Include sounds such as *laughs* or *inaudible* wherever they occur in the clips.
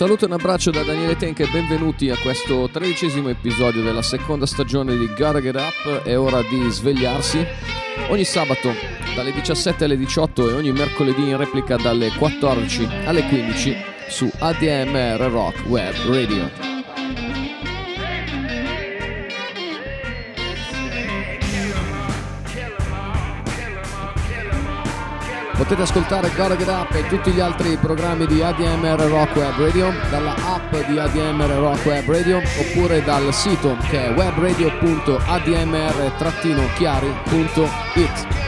Saluto e un abbraccio da Daniele Tenke e benvenuti a questo tredicesimo episodio della seconda stagione di Gotta Get Up. È ora di svegliarsi. Ogni sabato dalle 17 alle 18 e ogni mercoledì in replica dalle 14 alle 15 su ADMR Rock Web Radio. Potete ascoltare Gotta Get Up e tutti gli altri programmi di ADMR Rock Web Radio dalla app di ADMR Rock Web Radio oppure dal sito che è webradio.admr-chiari.it.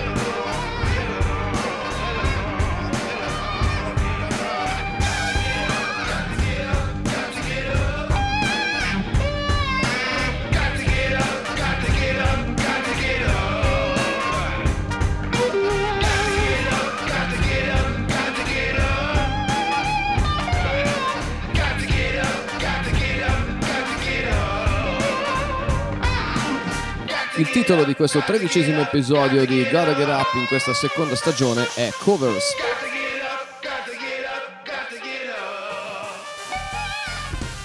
titolo di questo tredicesimo episodio di Gotta Get Up in questa seconda stagione è Covers.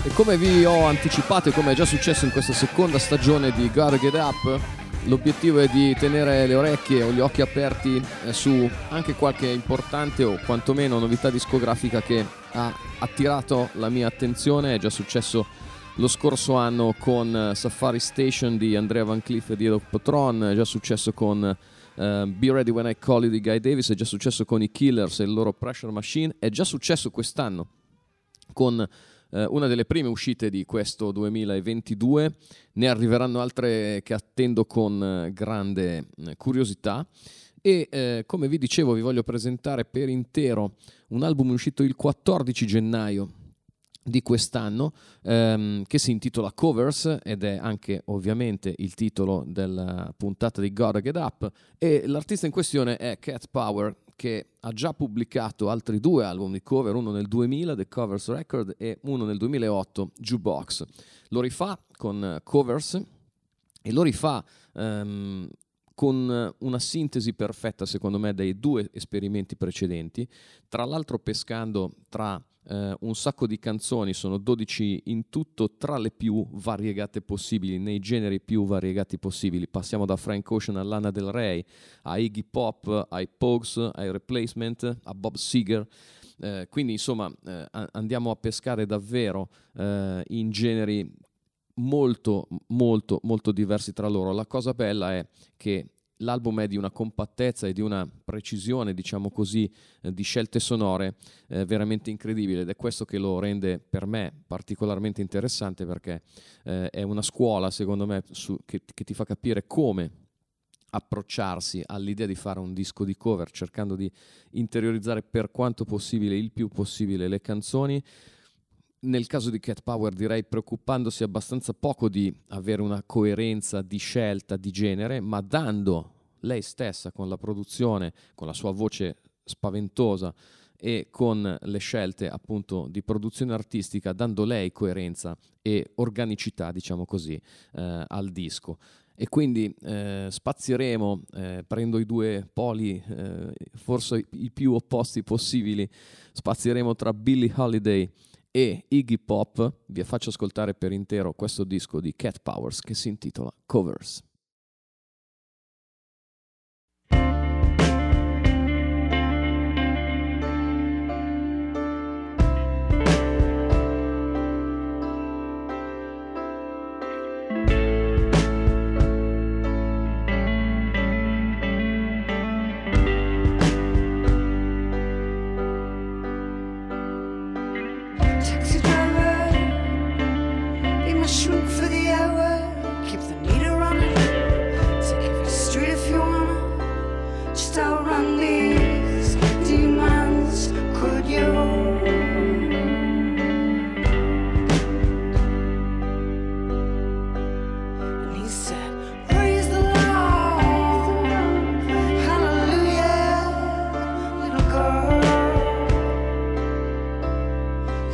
E come vi ho anticipato e come è già successo in questa seconda stagione di Gotta Get Up, l'obiettivo è di tenere le orecchie o gli occhi aperti eh, su anche qualche importante o quantomeno novità discografica che ha attirato la mia attenzione, è già successo lo scorso anno con eh, Safari Station di Andrea Van Cliff e di Edo Patron, è già successo con uh, Be Ready When I Call You di Guy Davis, è già successo con i Killers e il loro Pressure Machine, è già successo quest'anno con uh, una delle prime uscite di questo 2022, ne arriveranno altre che attendo con grande curiosità. E eh, come vi dicevo, vi voglio presentare per intero un album uscito il 14 gennaio di quest'anno ehm, che si intitola Covers ed è anche ovviamente il titolo della puntata di Gotta Get Up e l'artista in questione è Cat Power che ha già pubblicato altri due album di cover, uno nel 2000, The Covers Record, e uno nel 2008, Jukebox. Lo rifà con Covers e lo rifà ehm, con una sintesi perfetta, secondo me, dei due esperimenti precedenti, tra l'altro pescando tra eh, un sacco di canzoni, sono 12 in tutto, tra le più variegate possibili, nei generi più variegati possibili. Passiamo da Frank Ocean a Lana Del Rey, a Iggy Pop, ai Pogues, ai Replacement, a Bob Seger. Eh, quindi insomma eh, andiamo a pescare davvero eh, in generi molto molto molto diversi tra loro. La cosa bella è che l'album è di una compattezza e di una precisione, diciamo così, eh, di scelte sonore eh, veramente incredibile. Ed è questo che lo rende per me particolarmente interessante perché eh, è una scuola, secondo me, su, che, che ti fa capire come approcciarsi all'idea di fare un disco di cover cercando di interiorizzare per quanto possibile, il più possibile, le canzoni nel caso di Cat Power direi preoccupandosi abbastanza poco di avere una coerenza di scelta di genere, ma dando lei stessa con la produzione, con la sua voce spaventosa e con le scelte appunto di produzione artistica, dando lei coerenza e organicità, diciamo così, eh, al disco. E quindi eh, spazieremo, eh, prendo i due poli, eh, forse i più opposti possibili, spazieremo tra Billie Holiday e Iggy Pop, vi faccio ascoltare per intero questo disco di Cat Powers che si intitola Covers.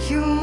You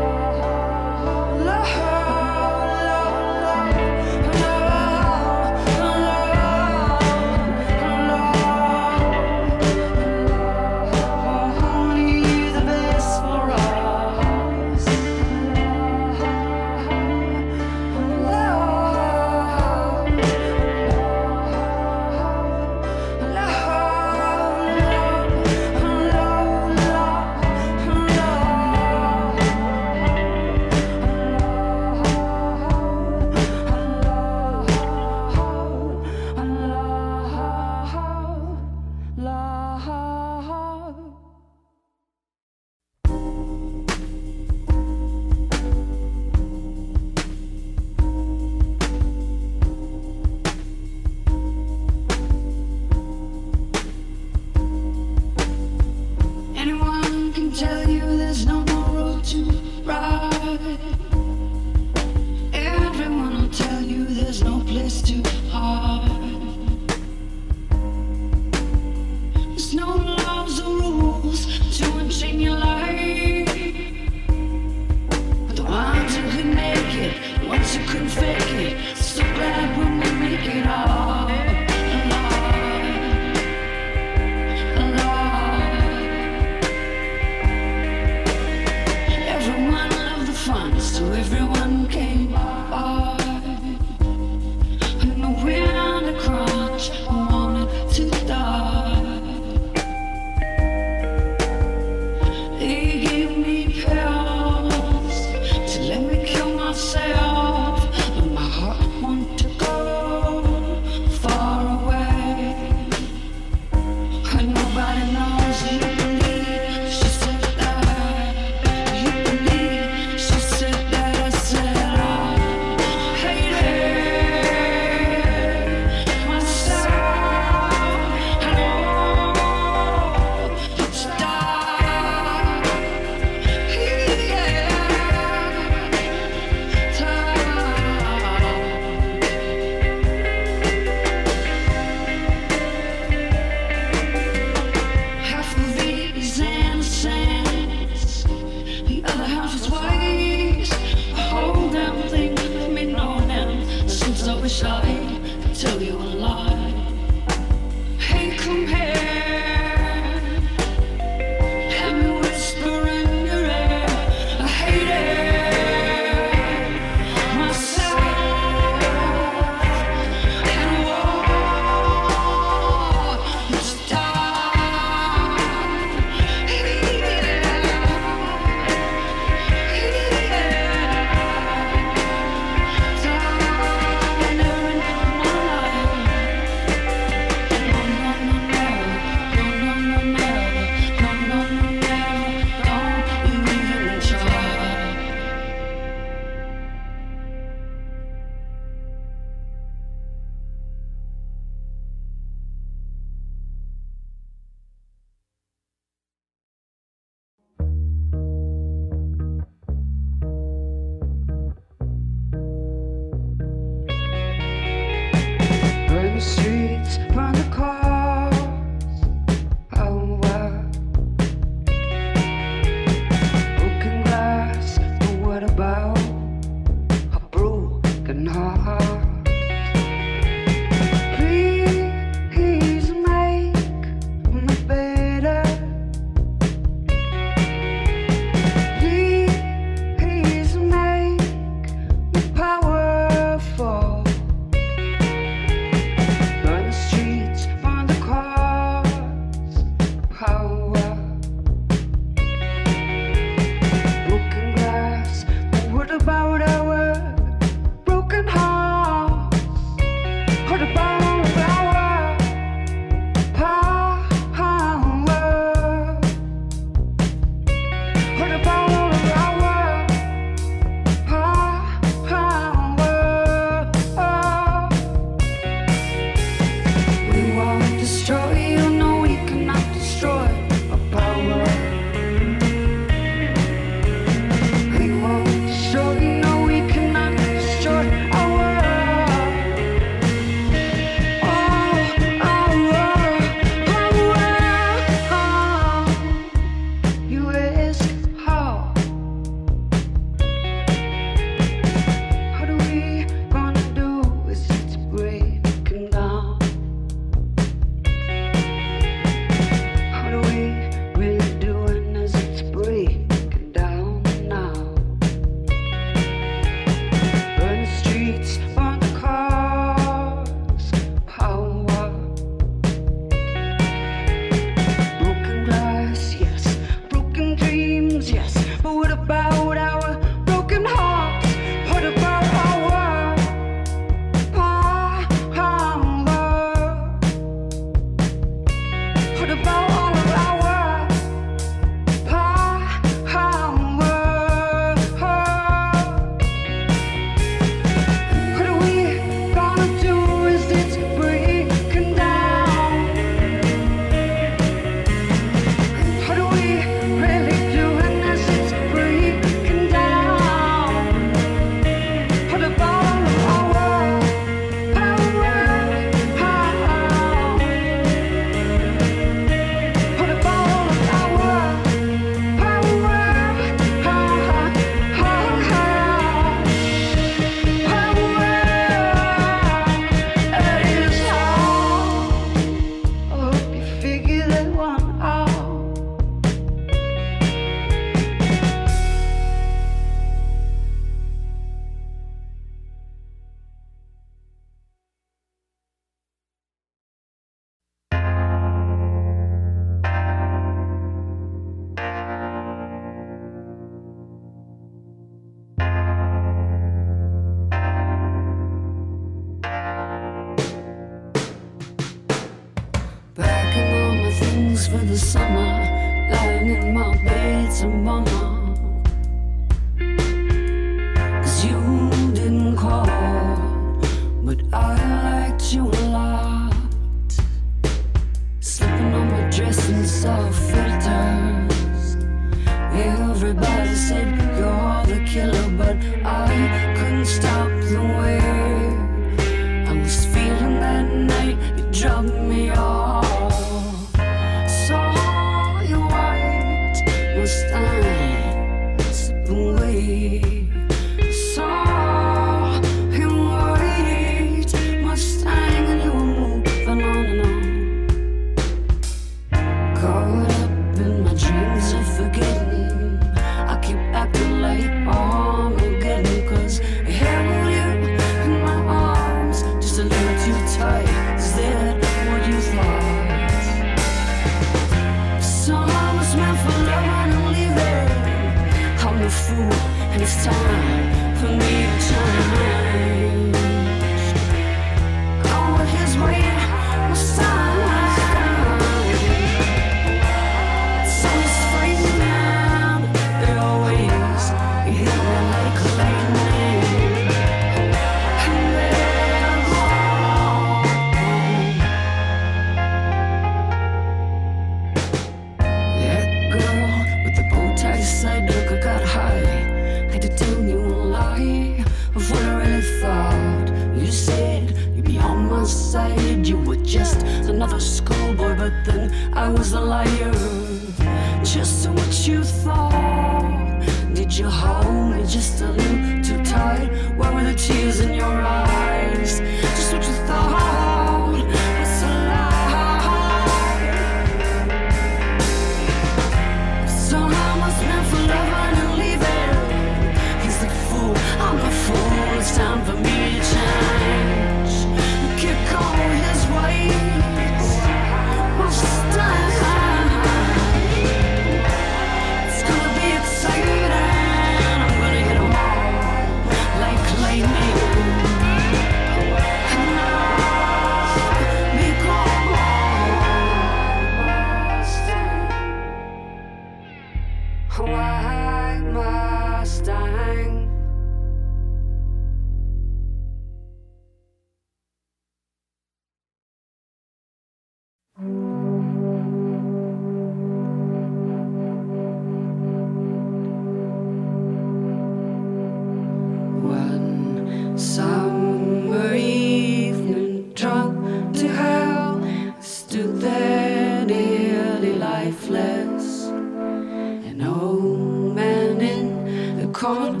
gonna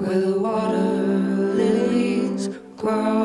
where the water lilies grow.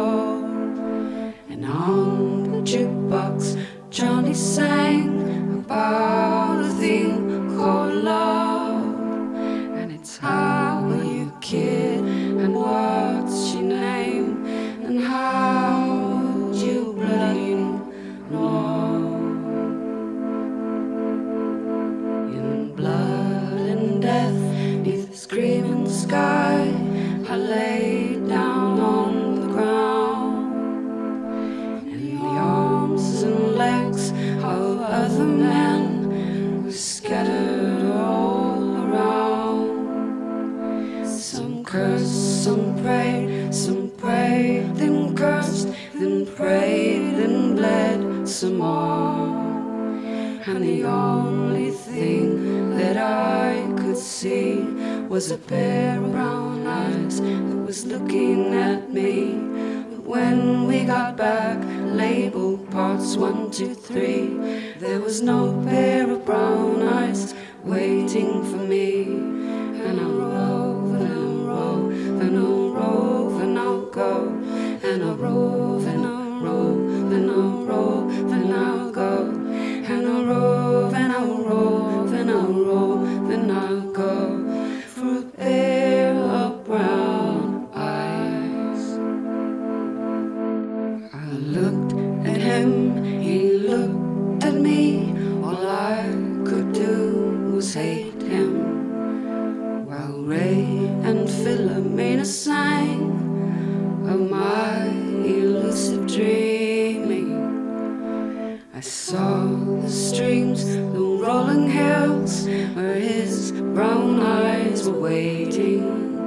no pain. rolling hills where his brown eyes were waiting.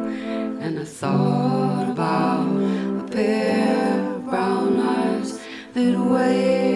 And I thought about a pair of brown eyes that waited.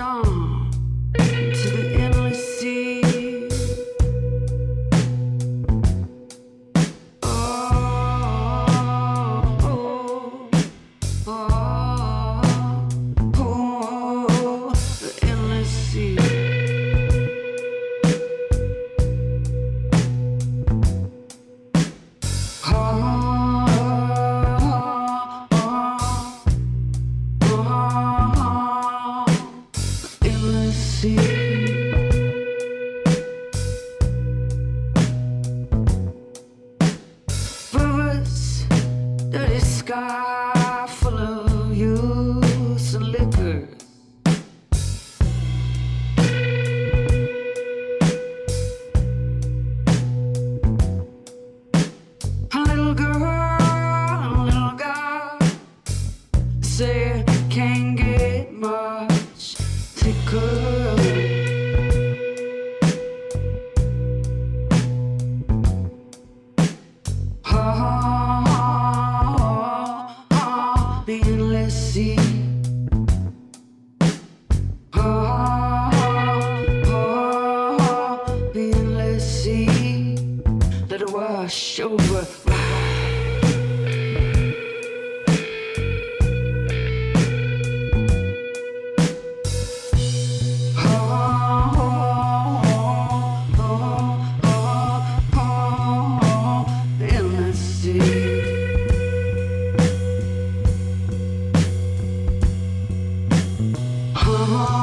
I In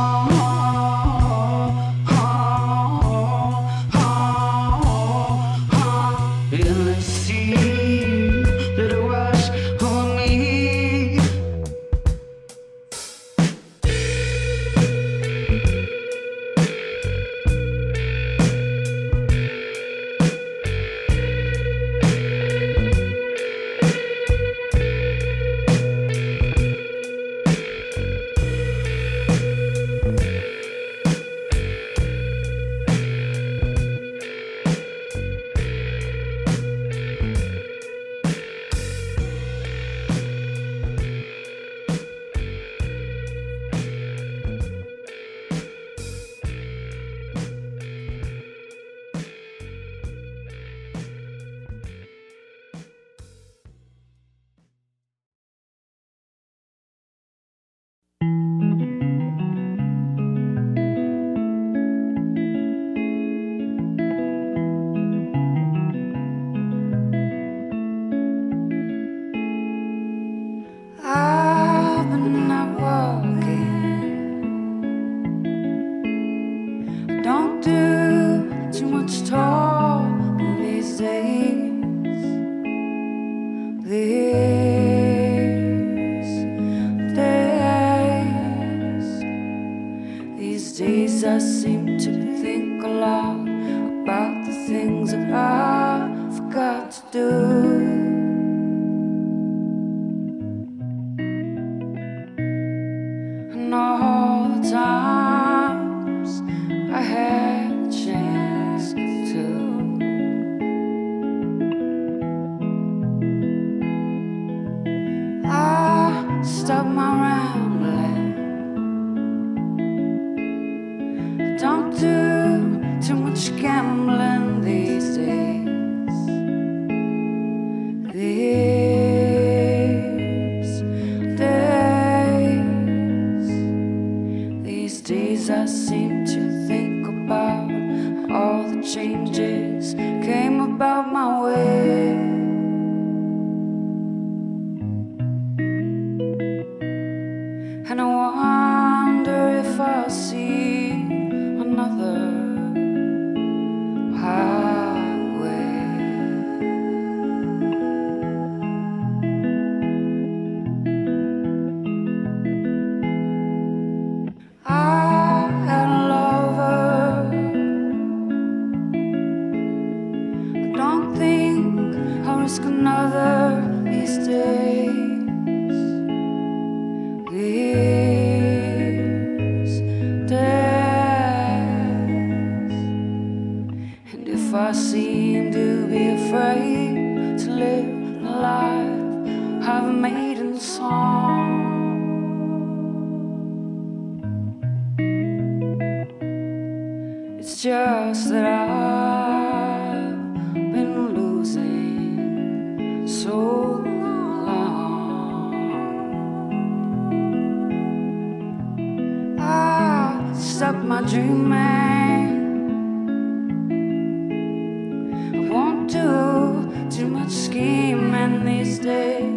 scheming these days.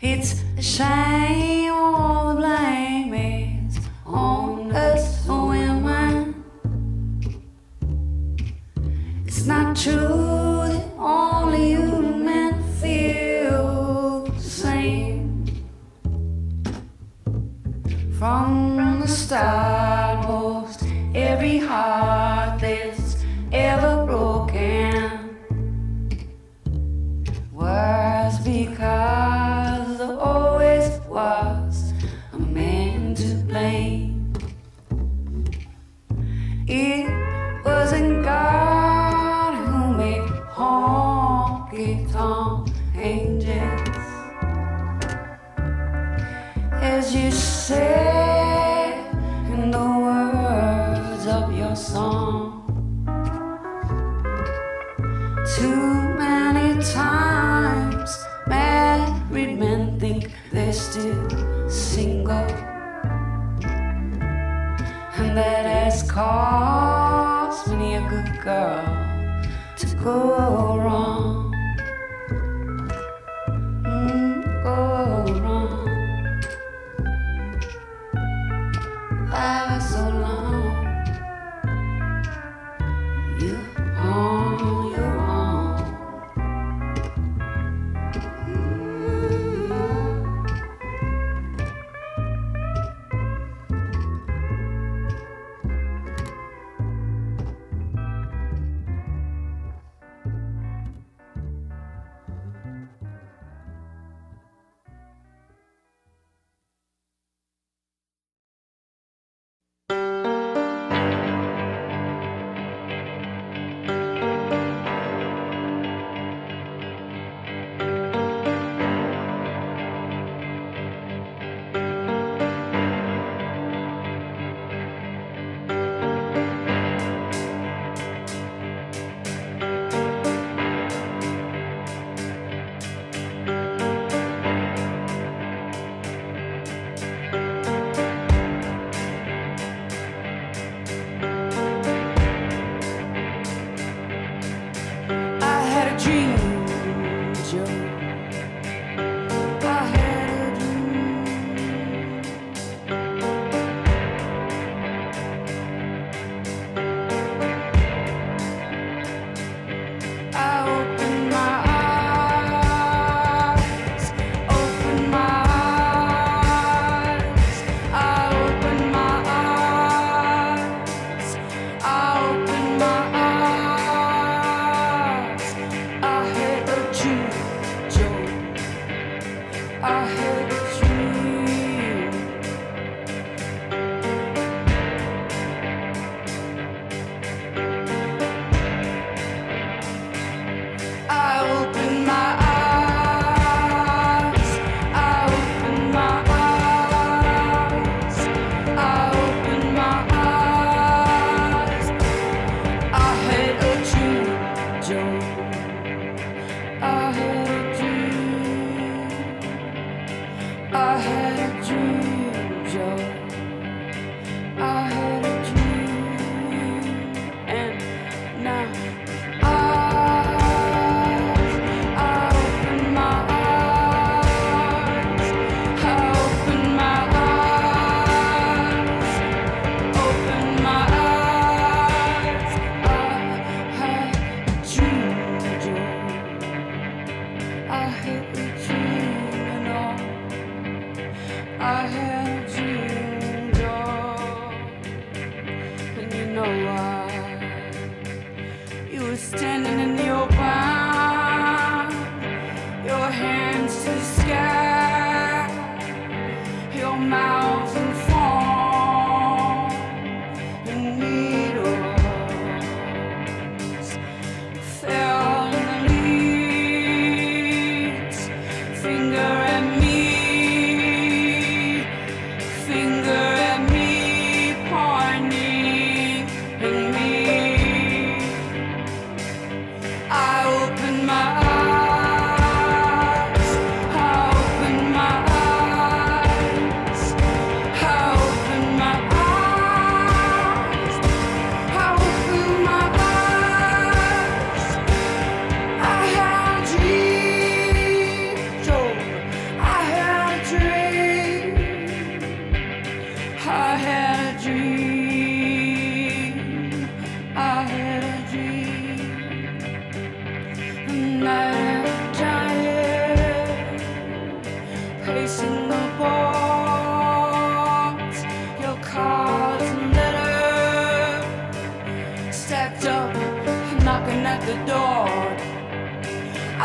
It's a shame all the blame is on us women. It's not true that only you men feel the same from the start.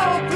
hope.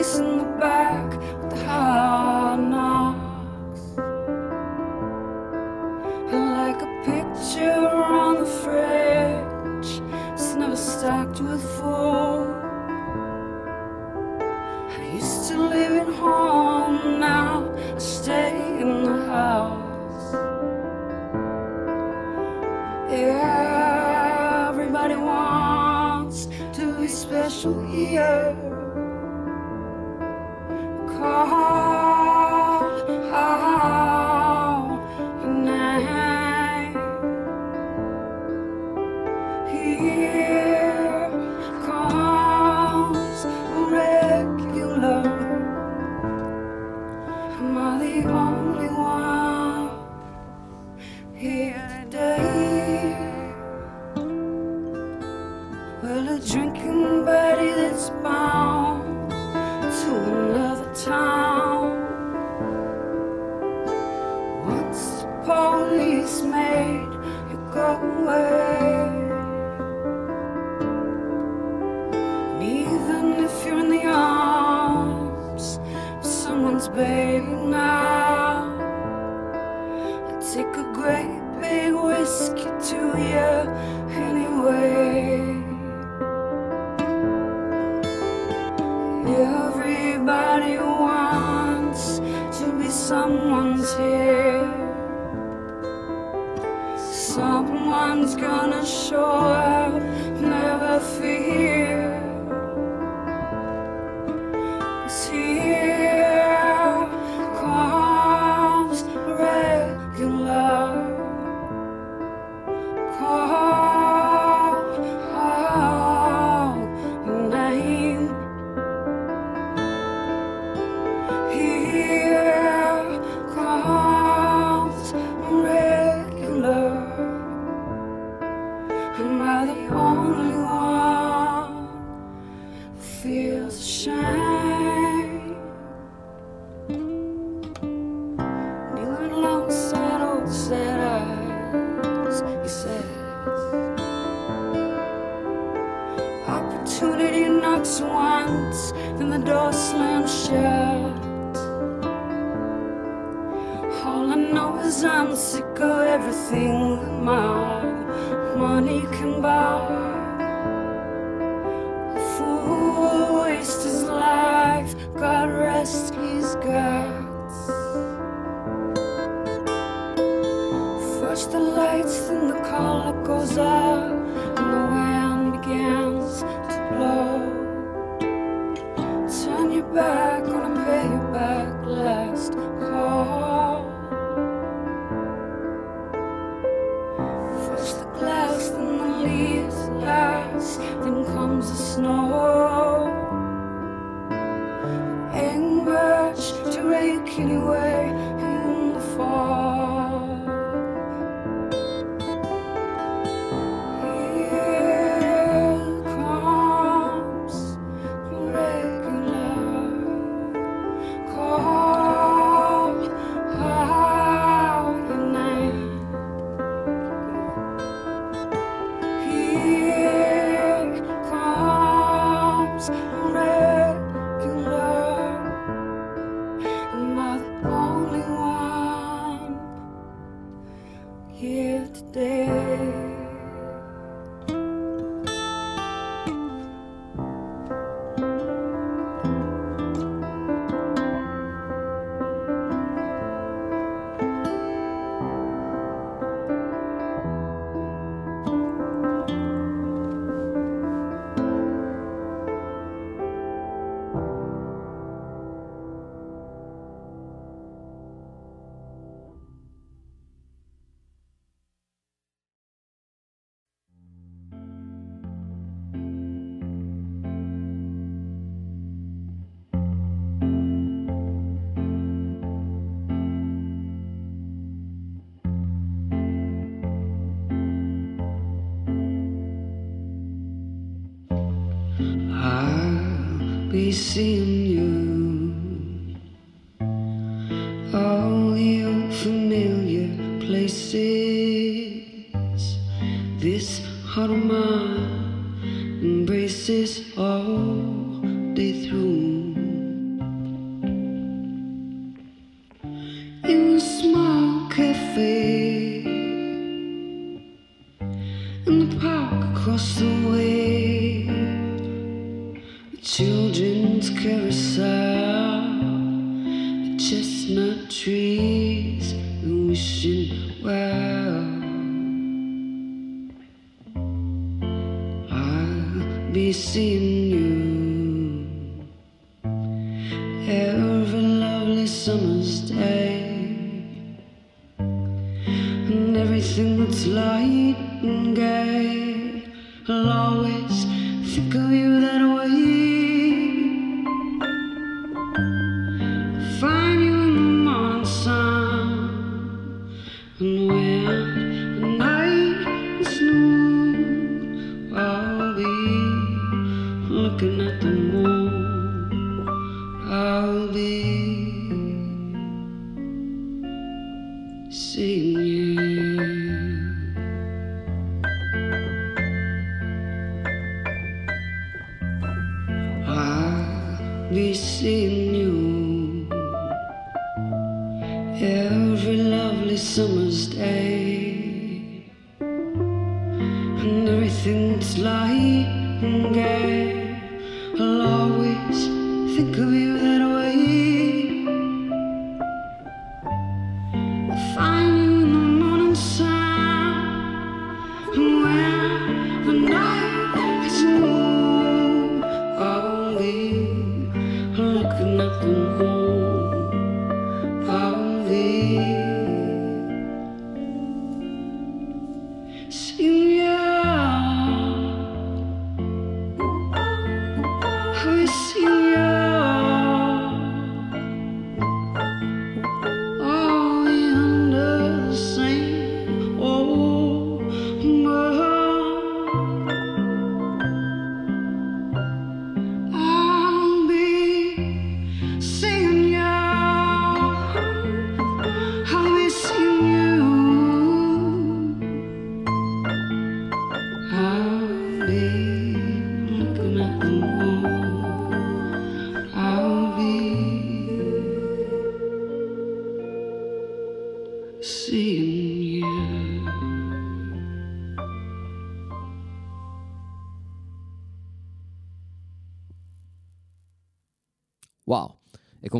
Here see be seeing you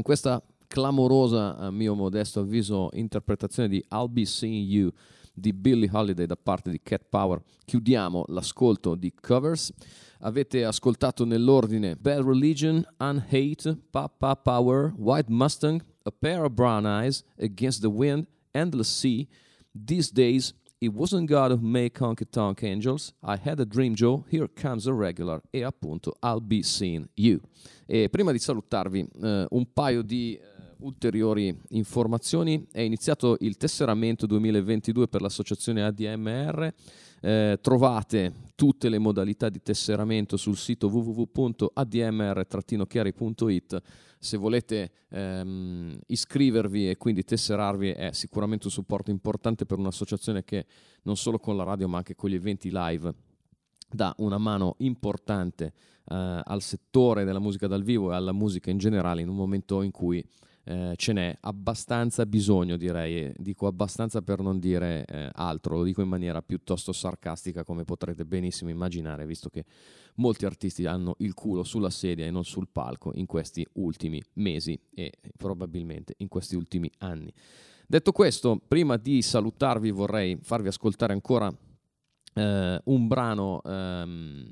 con questa clamorosa, a mio modesto avviso, interpretazione di I'll Be Seeing You di Billie Holiday da parte di Cat Power, chiudiamo l'ascolto di covers. Avete ascoltato nell'ordine Bad Religion, Unhate, Papa Power, White Mustang, A Pair of Brown Eyes, Against the Wind, Endless Sea, These Days, It Wasn't God Who Made Honky Tonk Angels, I Had a Dream Joe, Here Comes a Regular e appunto I'll Be Seeing You. E prima di salutarvi eh, un paio di eh, ulteriori informazioni. È iniziato il tesseramento 2022 per l'associazione ADMR. Eh, trovate tutte le modalità di tesseramento sul sito www.admr-chiari.it. Se volete ehm, iscrivervi e quindi tesserarvi è sicuramente un supporto importante per un'associazione che non solo con la radio ma anche con gli eventi live dà una mano importante eh, al settore della musica dal vivo e alla musica in generale in un momento in cui eh, ce n'è abbastanza bisogno, direi, dico abbastanza per non dire eh, altro, lo dico in maniera piuttosto sarcastica come potrete benissimo immaginare, visto che molti artisti hanno il culo sulla sedia e non sul palco in questi ultimi mesi e probabilmente in questi ultimi anni. Detto questo, prima di salutarvi vorrei farvi ascoltare ancora eh, un brano ehm,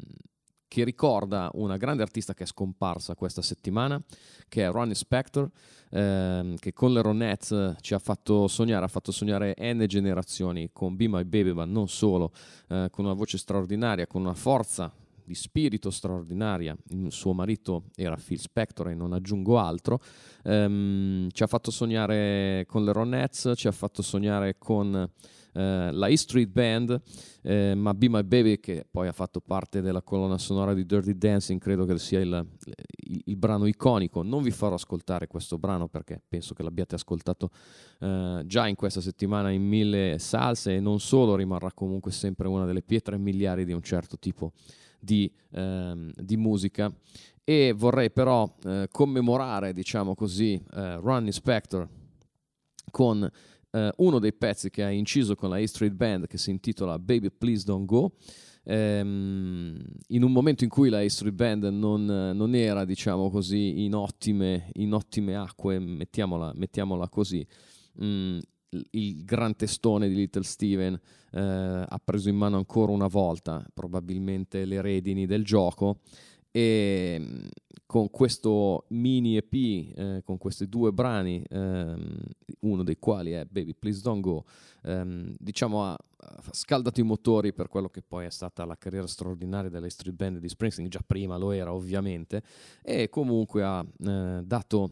che ricorda una grande artista che è scomparsa questa settimana, che è Ronnie Spector, ehm, che con le Ronettes ci ha fatto sognare, ha fatto sognare N generazioni con Be My Baby, ma non solo, eh, con una voce straordinaria, con una forza di spirito straordinaria. Il suo marito era Phil Spector e non aggiungo altro. Um, ci ha fatto sognare con le Ronettes, ci ha fatto sognare con eh, la E Street Band, eh, ma Be My Baby, che poi ha fatto parte della colonna sonora di Dirty Dancing, credo che sia il, il, il brano iconico. Non vi farò ascoltare questo brano perché penso che l'abbiate ascoltato eh, già in questa settimana in mille salse e non solo, rimarrà comunque sempre una delle pietre miliari di un certo tipo di, ehm, di musica. E vorrei però eh, commemorare, diciamo così, eh, Ronnie Spector con eh, uno dei pezzi che ha inciso con la A Street Band che si intitola Baby Please Don't Go. Ehm, in un momento in cui la Street Band non, non era, diciamo così, in ottime, in ottime acque, mettiamola, mettiamola così. Mm, il gran testone di Little Steven eh, ha preso in mano ancora una volta probabilmente le redini del gioco e mm, con questo mini EP, eh, con questi due brani, ehm, uno dei quali è Baby Please Don't Go, ehm, diciamo ha, ha, scaldato i motori per quello che poi è stata la carriera straordinaria delle street band di Springsteen, già prima lo era ovviamente, e comunque ha eh, dato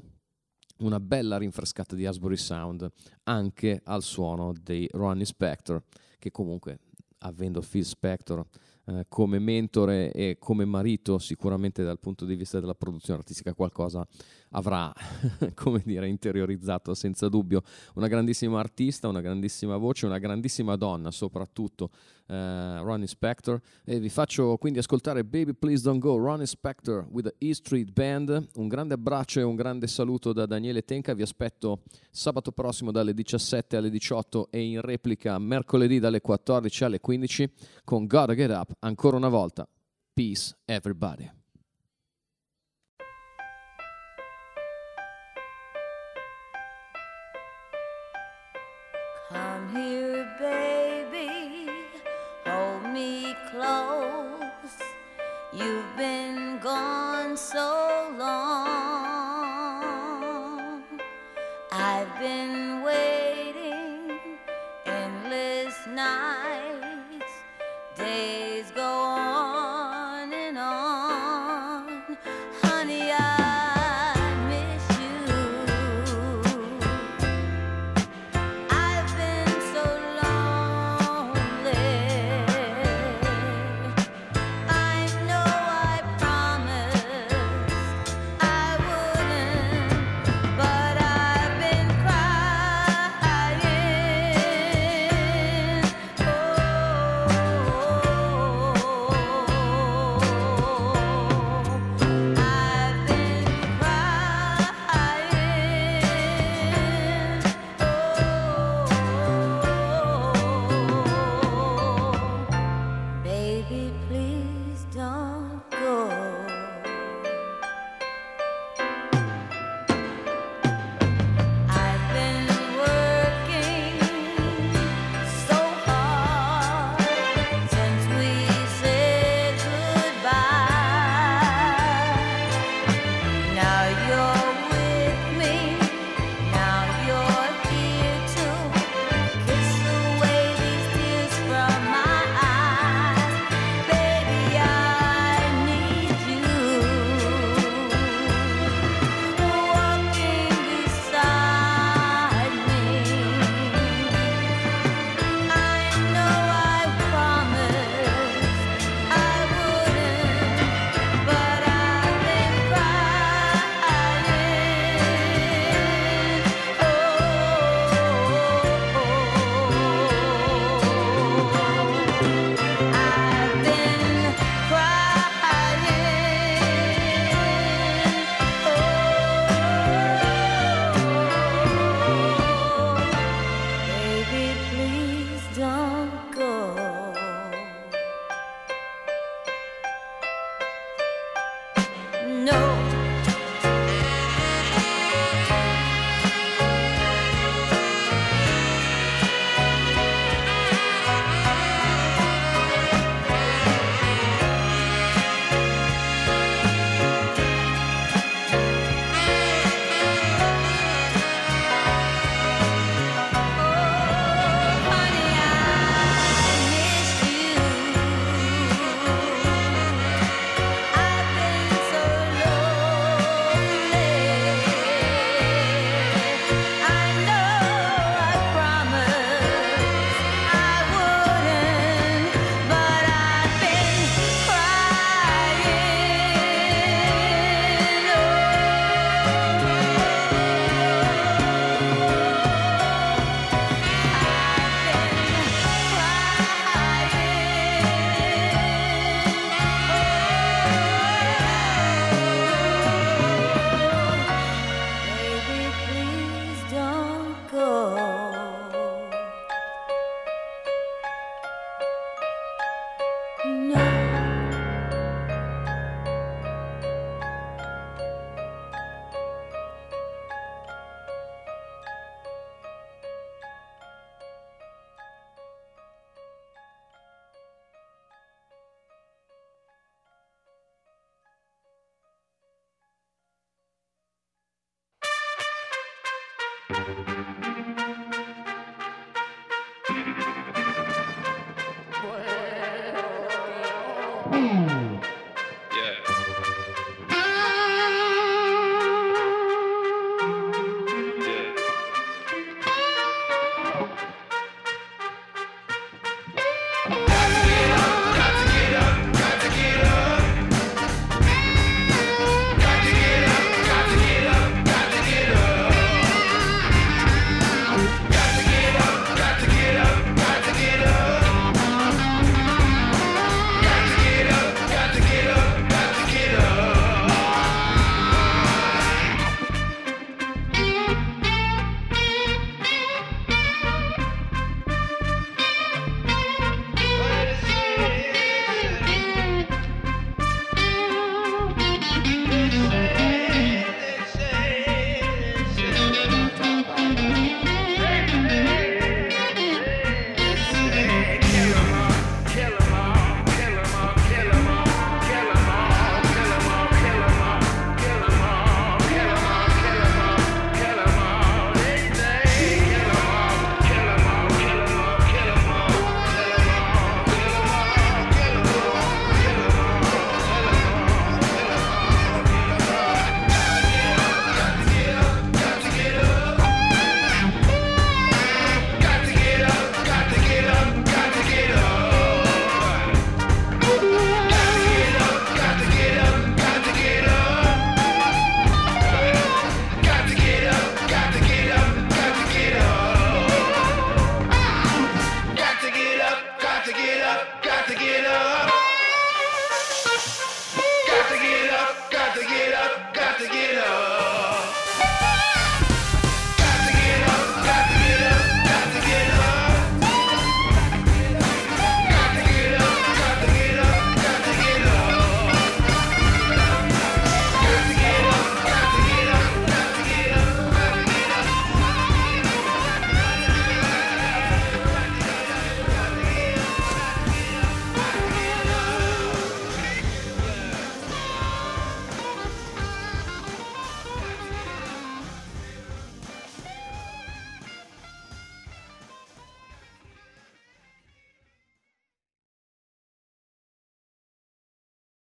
una bella rinfrescata di Asbury Sound anche al suono dei Ronnie Spector, che comunque avendo Phil Spector eh, come mentore e come marito sicuramente dal punto di vista della produzione artistica qualcosa avrà *laughs* come dire interiorizzato senza dubbio. Una grandissima artista una grandissima voce una grandissima donna soprattutto eh, Ronnie Spector. E vi faccio quindi ascoltare Baby Please Don't Go Ronnie Spector with the E Street Band. Un grande abbraccio e un grande saluto da Daniele Tenca. Vi aspetto sabato prossimo dalle 17 alle 18 e in replica mercoledì dalle 14 alle 15 con Gotta Get Up ancora una volta peace everybody